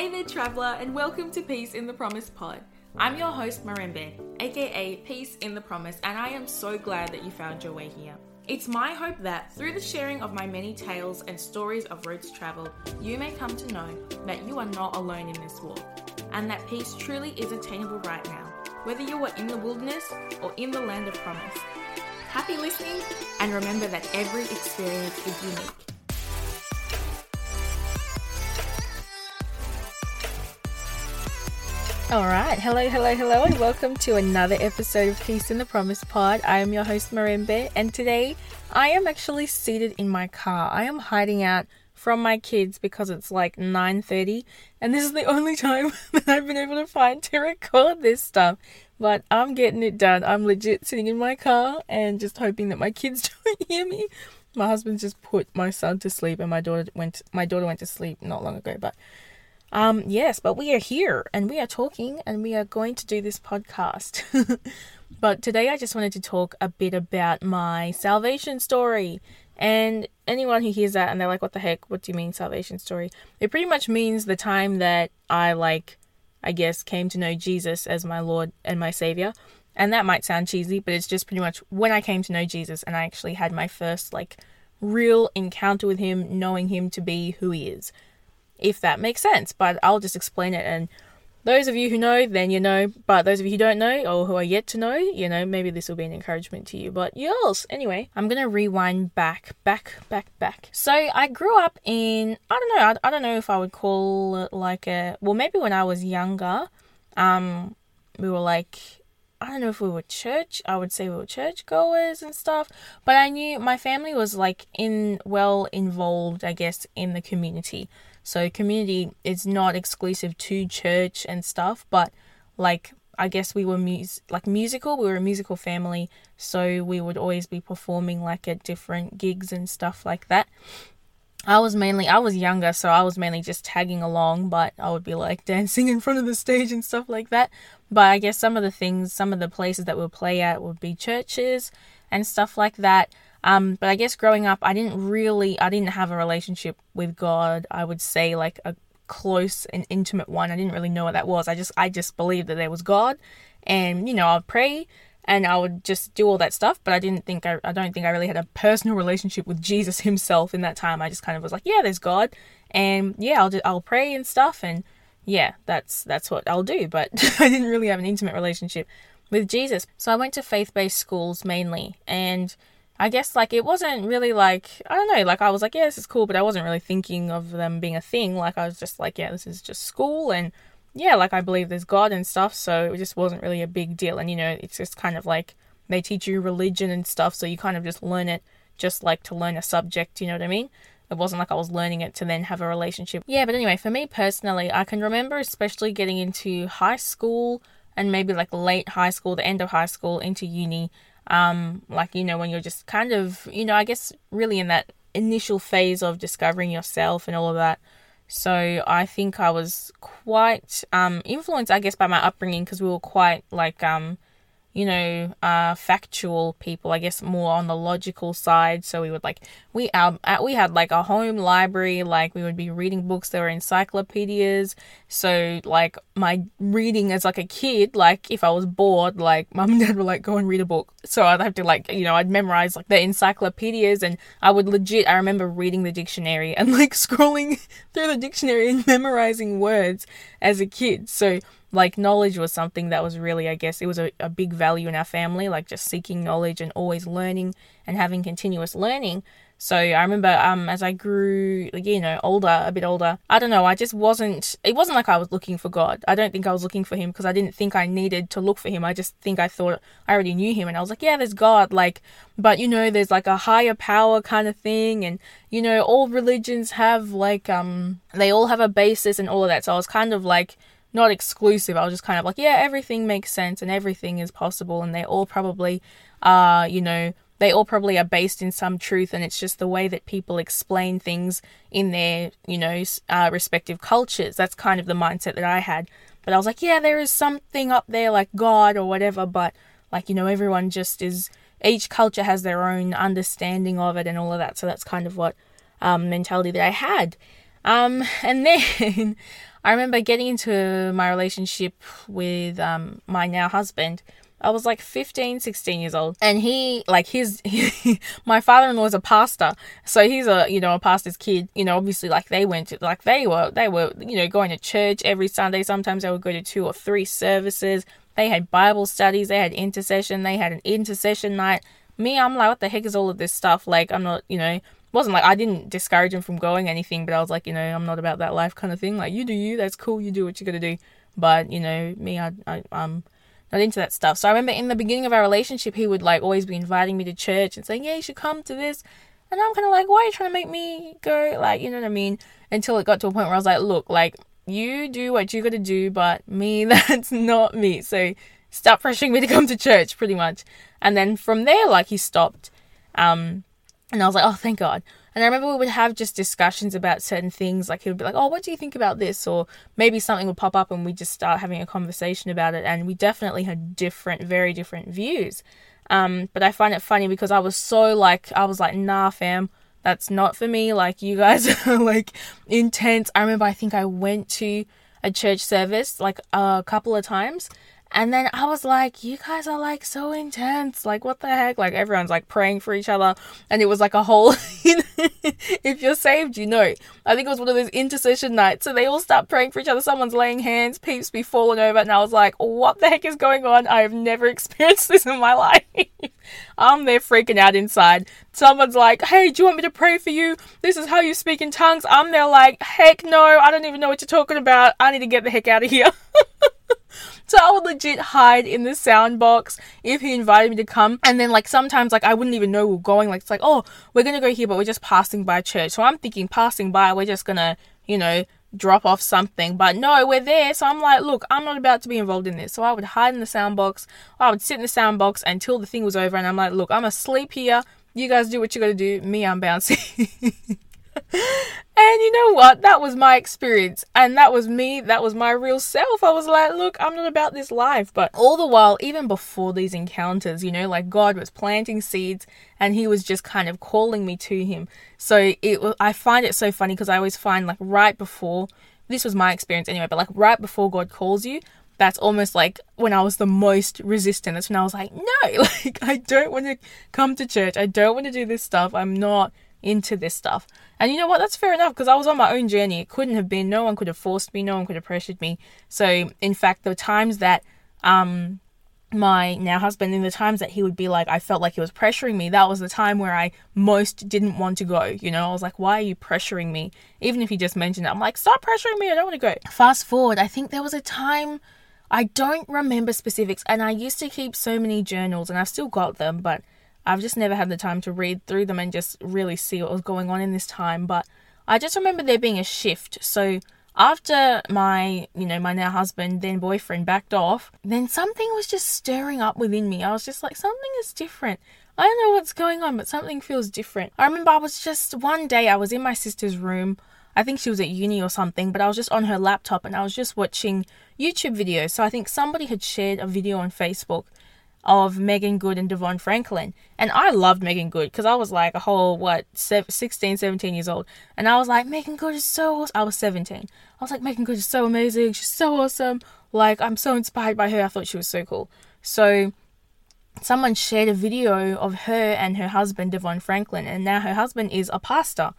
Hey there, traveller, and welcome to Peace in the Promise Pod. I'm your host, Marembe, aka Peace in the Promise, and I am so glad that you found your way here. It's my hope that through the sharing of my many tales and stories of roads traveled, you may come to know that you are not alone in this walk, and that peace truly is attainable right now, whether you are in the wilderness or in the land of promise. Happy listening, and remember that every experience is unique. All right, hello, hello, hello, and welcome to another episode of Peace in the Promise Pod. I am your host Marembe, and today I am actually seated in my car. I am hiding out from my kids because it's like 9:30, and this is the only time that I've been able to find to record this stuff. But I'm getting it done. I'm legit sitting in my car and just hoping that my kids don't hear me. My husband just put my son to sleep, and my daughter went. My daughter went to sleep not long ago, but um, yes, but we are here and we are talking and we are going to do this podcast. but today I just wanted to talk a bit about my salvation story. And anyone who hears that and they're like, what the heck? What do you mean salvation story? It pretty much means the time that I, like, I guess, came to know Jesus as my Lord and my Savior. And that might sound cheesy, but it's just pretty much when I came to know Jesus and I actually had my first, like, real encounter with Him, knowing Him to be who He is if that makes sense. But I'll just explain it. And those of you who know, then you know. But those of you who don't know or who are yet to know, you know, maybe this will be an encouragement to you. But yes, anyway, I'm gonna rewind back, back, back, back. So I grew up in, I don't know, I, I don't know if I would call it like a, well, maybe when I was younger, um, we were like I don't know if we were church, I would say we were church goers and stuff, but I knew my family was like in well involved, I guess, in the community. So community is not exclusive to church and stuff, but like I guess we were mus- like musical. We were a musical family, so we would always be performing like at different gigs and stuff like that. I was mainly I was younger, so I was mainly just tagging along, but I would be like dancing in front of the stage and stuff like that. But I guess some of the things, some of the places that we'll play at would be churches and stuff like that. Um, but I guess growing up, I didn't really, I didn't have a relationship with God. I would say like a close and intimate one. I didn't really know what that was. I just, I just believed that there was God, and you know, I'd pray and I would just do all that stuff. But I didn't think, I, I don't think I really had a personal relationship with Jesus Himself in that time. I just kind of was like, yeah, there's God, and yeah, I'll just, I'll pray and stuff, and yeah, that's that's what I'll do. But I didn't really have an intimate relationship with Jesus. So I went to faith-based schools mainly, and I guess like it wasn't really like I don't know, like I was like, yeah, this is cool, but I wasn't really thinking of them being a thing. Like I was just like, yeah, this is just school and yeah, like I believe there's God and stuff, so it just wasn't really a big deal. And you know, it's just kind of like they teach you religion and stuff, so you kind of just learn it just like to learn a subject, you know what I mean? It wasn't like I was learning it to then have a relationship. Yeah, but anyway, for me personally, I can remember especially getting into high school and maybe like late high school, the end of high school into uni um, like, you know, when you're just kind of, you know, I guess really in that initial phase of discovering yourself and all of that. So I think I was quite um, influenced, I guess, by my upbringing because we were quite like um, you know, uh, factual people, I guess more on the logical side. So we would like, we, um, we had like a home library, like we would be reading books that were encyclopedias. So like my reading as like a kid, like if I was bored, like mum and dad were like, go and read a book. So I'd have to like, you know, I'd memorize like the encyclopedias and I would legit, I remember reading the dictionary and like scrolling through the dictionary and memorizing words as a kid. So like knowledge was something that was really i guess it was a, a big value in our family like just seeking knowledge and always learning and having continuous learning. So i remember um as i grew you know older a bit older i don't know i just wasn't it wasn't like i was looking for god. I don't think i was looking for him because i didn't think i needed to look for him. I just think i thought i already knew him and i was like yeah there's god like but you know there's like a higher power kind of thing and you know all religions have like um they all have a basis and all of that. So i was kind of like not exclusive. I was just kind of like, yeah, everything makes sense and everything is possible, and they all probably are, you know, they all probably are based in some truth, and it's just the way that people explain things in their, you know, uh, respective cultures. That's kind of the mindset that I had. But I was like, yeah, there is something up there like God or whatever, but like, you know, everyone just is, each culture has their own understanding of it and all of that. So that's kind of what um, mentality that I had. Um, and then I remember getting into my relationship with um, my now husband. I was like 15, 16 years old. And he, like, his, he, my father in law is a pastor. So he's a, you know, a pastor's kid. You know, obviously, like, they went to, like, they were, they were, you know, going to church every Sunday. Sometimes they would go to two or three services. They had Bible studies. They had intercession. They had an intercession night. Me, I'm like, what the heck is all of this stuff? Like, I'm not, you know, wasn't like I didn't discourage him from going anything, but I was like, you know, I'm not about that life kind of thing. Like you do you, that's cool. You do what you got to do. But you know, me, I, I I'm not into that stuff. So I remember in the beginning of our relationship, he would like always be inviting me to church and saying, yeah, you should come to this. And I'm kind of like, why are you trying to make me go? Like, you know what I mean? Until it got to a point where I was like, look, like you do what you got to do, but me, that's not me. So stop pressuring me to come to church, pretty much. And then from there, like he stopped. Um, and I was like, oh, thank God. And I remember we would have just discussions about certain things. Like he would be like, oh, what do you think about this? Or maybe something would pop up and we just start having a conversation about it. And we definitely had different, very different views. Um, but I find it funny because I was so like, I was like, nah, fam, that's not for me. Like, you guys are like intense. I remember I think I went to a church service like a couple of times and then I was like, you guys are like so intense. Like, what the heck? Like, everyone's like praying for each other. And it was like a whole, if you're saved, you know. I think it was one of those intercession nights. So they all start praying for each other. Someone's laying hands, peeps be falling over. And I was like, what the heck is going on? I have never experienced this in my life. I'm there freaking out inside. Someone's like, hey, do you want me to pray for you? This is how you speak in tongues. I'm there like, heck no, I don't even know what you're talking about. I need to get the heck out of here. So I would legit hide in the sound box if he invited me to come. And then like sometimes like I wouldn't even know we are going. Like it's like, oh, we're gonna go here, but we're just passing by church. So I'm thinking passing by, we're just gonna, you know, drop off something. But no, we're there. So I'm like, look, I'm not about to be involved in this. So I would hide in the sound box. I would sit in the sound box until the thing was over. And I'm like, look, I'm asleep here. You guys do what you gotta do. Me, I'm bouncing. And you know what? That was my experience. And that was me. That was my real self. I was like, look, I'm not about this life. But all the while, even before these encounters, you know, like God was planting seeds and he was just kind of calling me to him. So it was. I find it so funny because I always find like right before, this was my experience anyway, but like right before God calls you, that's almost like when I was the most resistant. That's when I was like, no, like I don't want to come to church. I don't want to do this stuff. I'm not into this stuff. And you know what? That's fair enough because I was on my own journey. It couldn't have been. No one could have forced me. No one could have pressured me. So, in fact, the times that um my now husband, in the times that he would be like, I felt like he was pressuring me, that was the time where I most didn't want to go. You know, I was like, why are you pressuring me? Even if he just mentioned it, I'm like, stop pressuring me. I don't want to go. Fast forward, I think there was a time. I don't remember specifics, and I used to keep so many journals, and I've still got them, but I've just never had the time to read through them and just really see what was going on in this time. But I just remember there being a shift. So after my, you know, my now husband, then boyfriend backed off, then something was just stirring up within me. I was just like, something is different. I don't know what's going on, but something feels different. I remember I was just one day I was in my sister's room. I think she was at uni or something, but I was just on her laptop and I was just watching YouTube videos. So I think somebody had shared a video on Facebook of Meagan Good and DeVon Franklin. And I loved Meagan Good because I was like a whole, what, 16, 17 years old. And I was like, Meagan Good is so awesome. I was 17. I was like, Meagan Good is so amazing. She's so awesome. Like, I'm so inspired by her. I thought she was so cool. So, someone shared a video of her and her husband, DeVon Franklin. And now her husband is a pastor.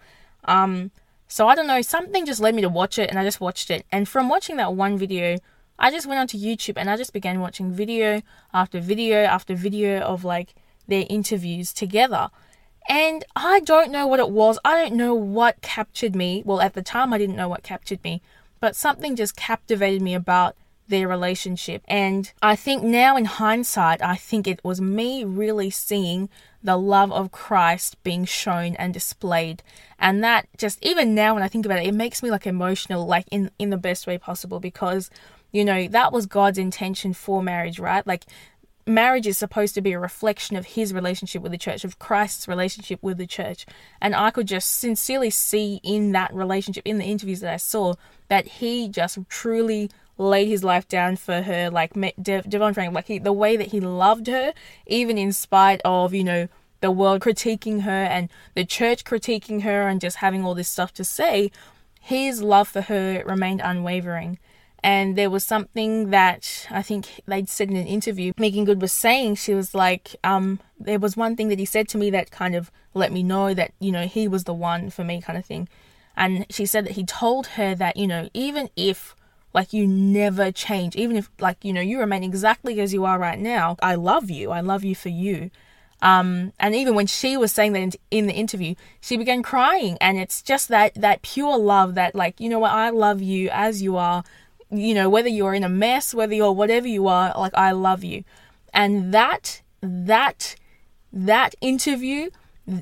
Um, so I don't know, something just led me to watch it and I just watched it. And from watching that one video, I just went onto YouTube and I just began watching video after video after video of like their interviews together. And I don't know what it was. I don't know what captured me. Well, at the time, I didn't know what captured me, but something just captivated me about their relationship. And I think now, in hindsight, I think it was me really seeing the love of Christ being shown and displayed. And that just, even now, when I think about it, it makes me like emotional, like in, in the best way possible because you know, that was God's intention for marriage, right? Like, marriage is supposed to be a reflection of his relationship with the church, of Christ's relationship with the church. And I could just sincerely see in that relationship, in the interviews that I saw, that he just truly laid his life down for her, like De- DeVon Frank, like he, the way that he loved her, even in spite of, you know, the world critiquing her and the church critiquing her and just having all this stuff to say his love for her remained unwavering. And there was something that I think they'd said in an interview. Meagan Good was saying, she was like, um, there was one thing that he said to me that kind of let me know that, you know, he was the one for me, kind of thing. And she said that he told her that, you know, even if like you never change, even if like, you know, you remain exactly as you are right now, I love you. I love you for you. Um, and even when she was saying that in the interview, she began crying. And it's just that, that pure love that like, you know what, I love you as you are, you know, whether you're in a mess, whether you're whatever you are, like I love you. And that, that, that interview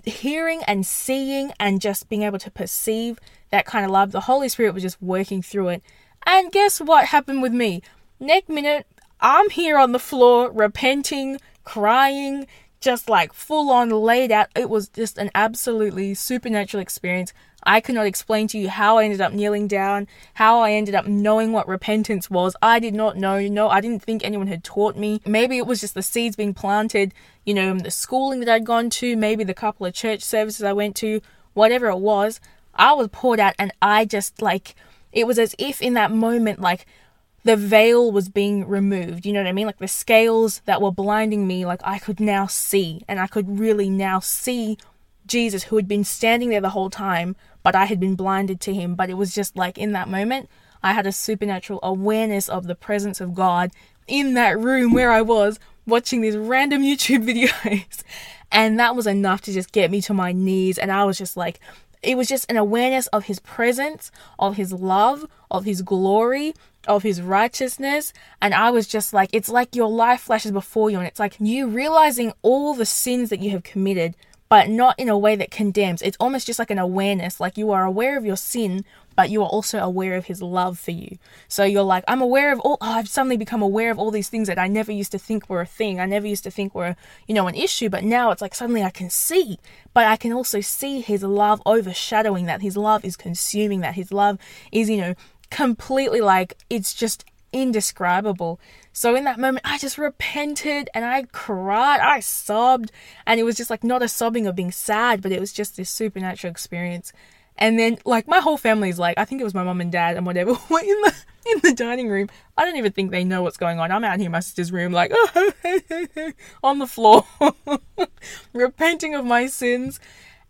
hearing and seeing and just being able to perceive that kind of love, the Holy Spirit was just working through it. And guess what happened with me? Next minute, I'm here on the floor, repenting, crying, just like full on laid out. It was just an absolutely supernatural experience. I cannot explain to you how I ended up kneeling down, how I ended up knowing what repentance was. I did not know. No, I didn't think anyone had taught me. Maybe it was just the seeds being planted, you know, the schooling that I'd gone to, maybe the couple of church services I went to, whatever it was. I was poured out and I just like, it was as if in that moment, like, the veil was being removed. You know what I mean? Like the scales that were blinding me, like I could now see, and I could really now see Jesus who had been standing there the whole time, but I had been blinded to him. But it was just like in that moment, I had a supernatural awareness of the presence of God in that room where I was watching these random YouTube videos. And that was enough to just get me to my knees. And I was just like, it was just an awareness of his presence, of his love, of his glory, of his righteousness. And I was just like, it's like your life flashes before you, and it's like you realizing all the sins that you have committed, but not in a way that condemns. It's almost just like an awareness, like you are aware of your sin, but you are also aware of his love for you. So you're like, I'm aware of all, oh, I've suddenly become aware of all these things that I never used to think were a thing. I never used to think were, you know, an issue, but now it's like suddenly I can see, but I can also see his love overshadowing that. His love is consuming that. His love is, you know, completely like, it's just indescribable. So in that moment, I just repented and I cried, I sobbed, and it was just like not a sobbing of being sad, but it was just this supernatural experience. And then like my whole family's like, I think it was my mum and dad and whatever, were in the in the dining room. I don't even think they know what's going on. I'm out here in my sister's room, like on the floor, repenting of my sins.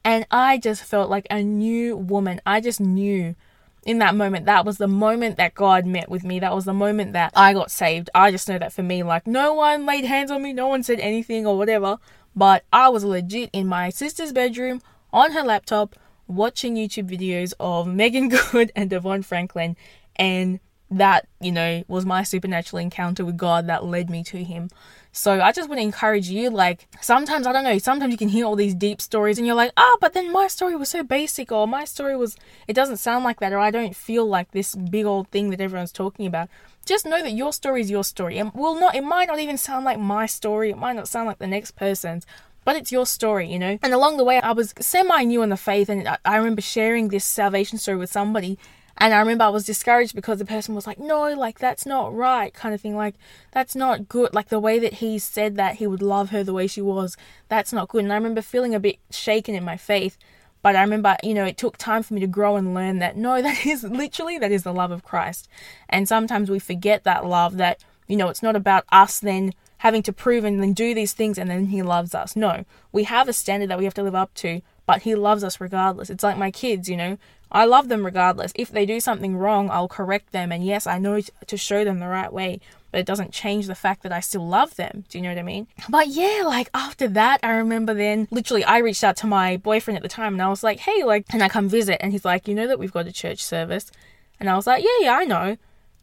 And I just felt like a new woman. I just knew in that moment that was the moment that God met with me. That was the moment that I got saved. I just know that for me, like no one laid hands on me, no one said anything or whatever. But I was legit in my sister's bedroom on her laptop watching YouTube videos of Meagan Good and DeVon Franklin, and that, you know, was my supernatural encounter with God that led me to Him. So I just want to encourage you, like, sometimes, I don't know, sometimes you can hear all these deep stories and you're like, ah, oh, but then my story was so basic, or my story was, it doesn't sound like that, or I don't feel like this big old thing that everyone's talking about. Just know that your story is your story. And will not, it might not even sound like my story, it might not sound like the next person's, but it's your story, you know? And along the way, I was semi new in the faith, and I remember sharing this salvation story with somebody. And I remember I was discouraged because the person was like, no, like, that's not right, kind of thing. Like, that's not good. Like, the way that he said that he would love her the way she was, that's not good. And I remember feeling a bit shaken in my faith. But I remember, you know, it took time for me to grow and learn that no, that is literally, that is the love of Christ. And sometimes we forget that love that, you know, it's not about us then having to prove and then do these things and then he loves us. No, we have a standard that we have to live up to, but he loves us regardless. It's like my kids, you know. I love them regardless. If they do something wrong, I'll correct them. And yes, I know to show them the right way, but it doesn't change the fact that I still love them. Do you know what I mean? But yeah, like after that, I remember then literally I reached out to my boyfriend at the time and I was like, hey, like, can I come visit? And he's like, you know that we've got a church service. And I was like, yeah, yeah, I know.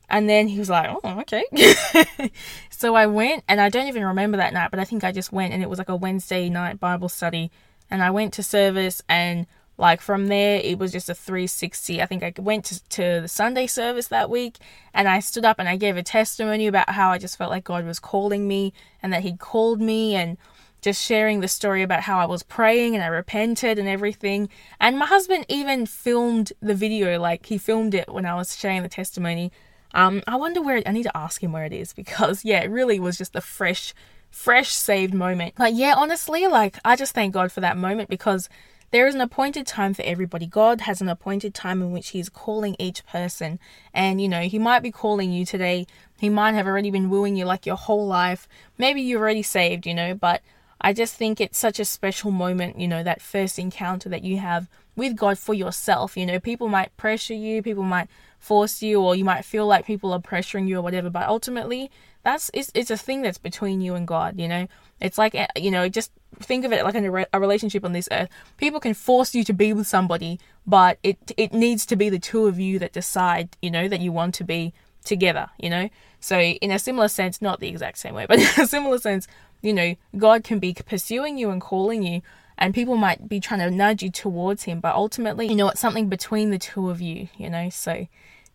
And then he was like, oh, okay. so I went, and I don't even remember that night, but I think I just went, and it was like a Wednesday night Bible study. And I went to service, and like from there, it was just a 360. I think I went to, to the Sunday service that week, and I stood up and I gave a testimony about how I just felt like God was calling me, and that He'd called me, and just sharing the story about how I was praying and I repented and everything. And my husband even filmed the video, like he filmed it when I was sharing the testimony. Um, I wonder where I need to ask him where it is because yeah, it really was just a fresh, fresh saved moment. Like yeah, honestly, like I just thank God for that moment because there is an appointed time for everybody. God has an appointed time in which He's calling each person. And, you know, He might be calling you today. He might have already been wooing you like your whole life. Maybe you're already saved, you know, but I just think it's such a special moment, you know, that first encounter that you have with God for yourself. You know, people might pressure you, people might force you, or you might feel like people are pressuring you or whatever, but ultimately, that's it's, it's a thing that's between you and God, you know? It's like, eh, you know, just think of it like a, a relationship on this earth. People can force you to be with somebody, but it it needs to be the two of you that decide, you know, that you want to be together, you know? So, in a similar sense, not the exact same way, but in a similar sense, you know, God can be pursuing you and calling you, and people might be trying to nudge you towards Him, but ultimately, you know, it's something between the two of you, you know? So,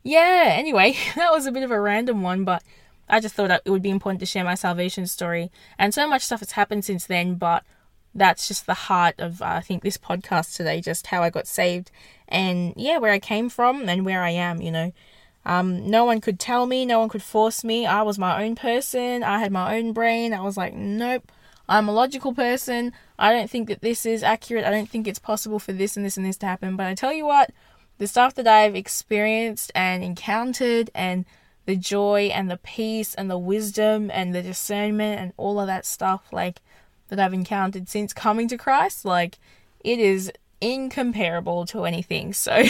yeah, anyway, that was a bit of a random one, but I just thought it would be important to share my salvation story. And so much stuff has happened since then, but that's just the heart of, uh, I think, this podcast today, just how I got saved and, yeah, where I came from and where I am, you know. Um, no one could tell me, no one could force me. I was my own person. I had my own brain. I was like, nope, I'm a logical person. I don't think that this is accurate. I don't think it's possible for this and this and this to happen. But I tell you what, the stuff that I've experienced and encountered and the joy and the peace and the wisdom and the discernment and all of that stuff like that I've encountered since coming to Christ, like it is incomparable to anything. So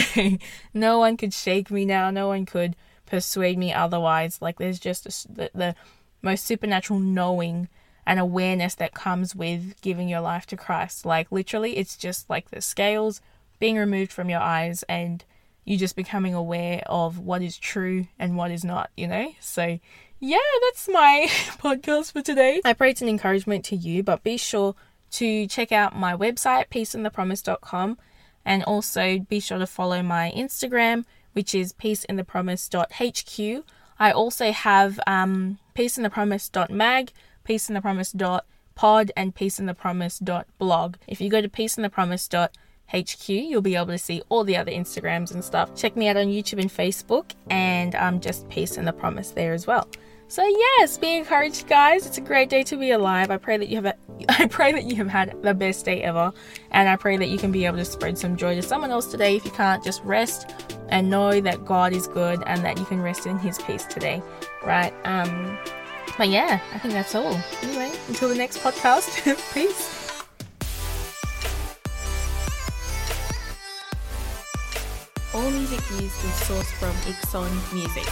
no one could shake me now. No one could persuade me otherwise. Like there's just a, the, the most supernatural knowing and awareness that comes with giving your life to Christ. Like literally, it's just like the scales being removed from your eyes and you just becoming aware of what is true and what is not, you know? So, yeah, that's my podcast for today. I pray it's an encouragement to you, but be sure to check out my website, peaceinthepromise.com, and also be sure to follow my Instagram, which is peaceinthepromise.hq. I also have um, peaceinthepromise.mag, peaceinthepromise.pod, and peaceinthepromise.blog. If you go to peaceinthepromise.hq, HQ. You'll be able to see all the other Instagrams and stuff. Check me out on YouTube and Facebook, and um, just Peace and the Promise there as well. So yes, be encouraged, guys. It's a great day to be alive. I pray that you have a, I pray that you have had the best day ever, and I pray that you can be able to spread some joy to someone else today. If you can't, just rest and know that God is good and that you can rest in His peace today, right? Um, but yeah, I think that's all. Anyway, until the next podcast, peace. All music used is sourced from Ikson Music.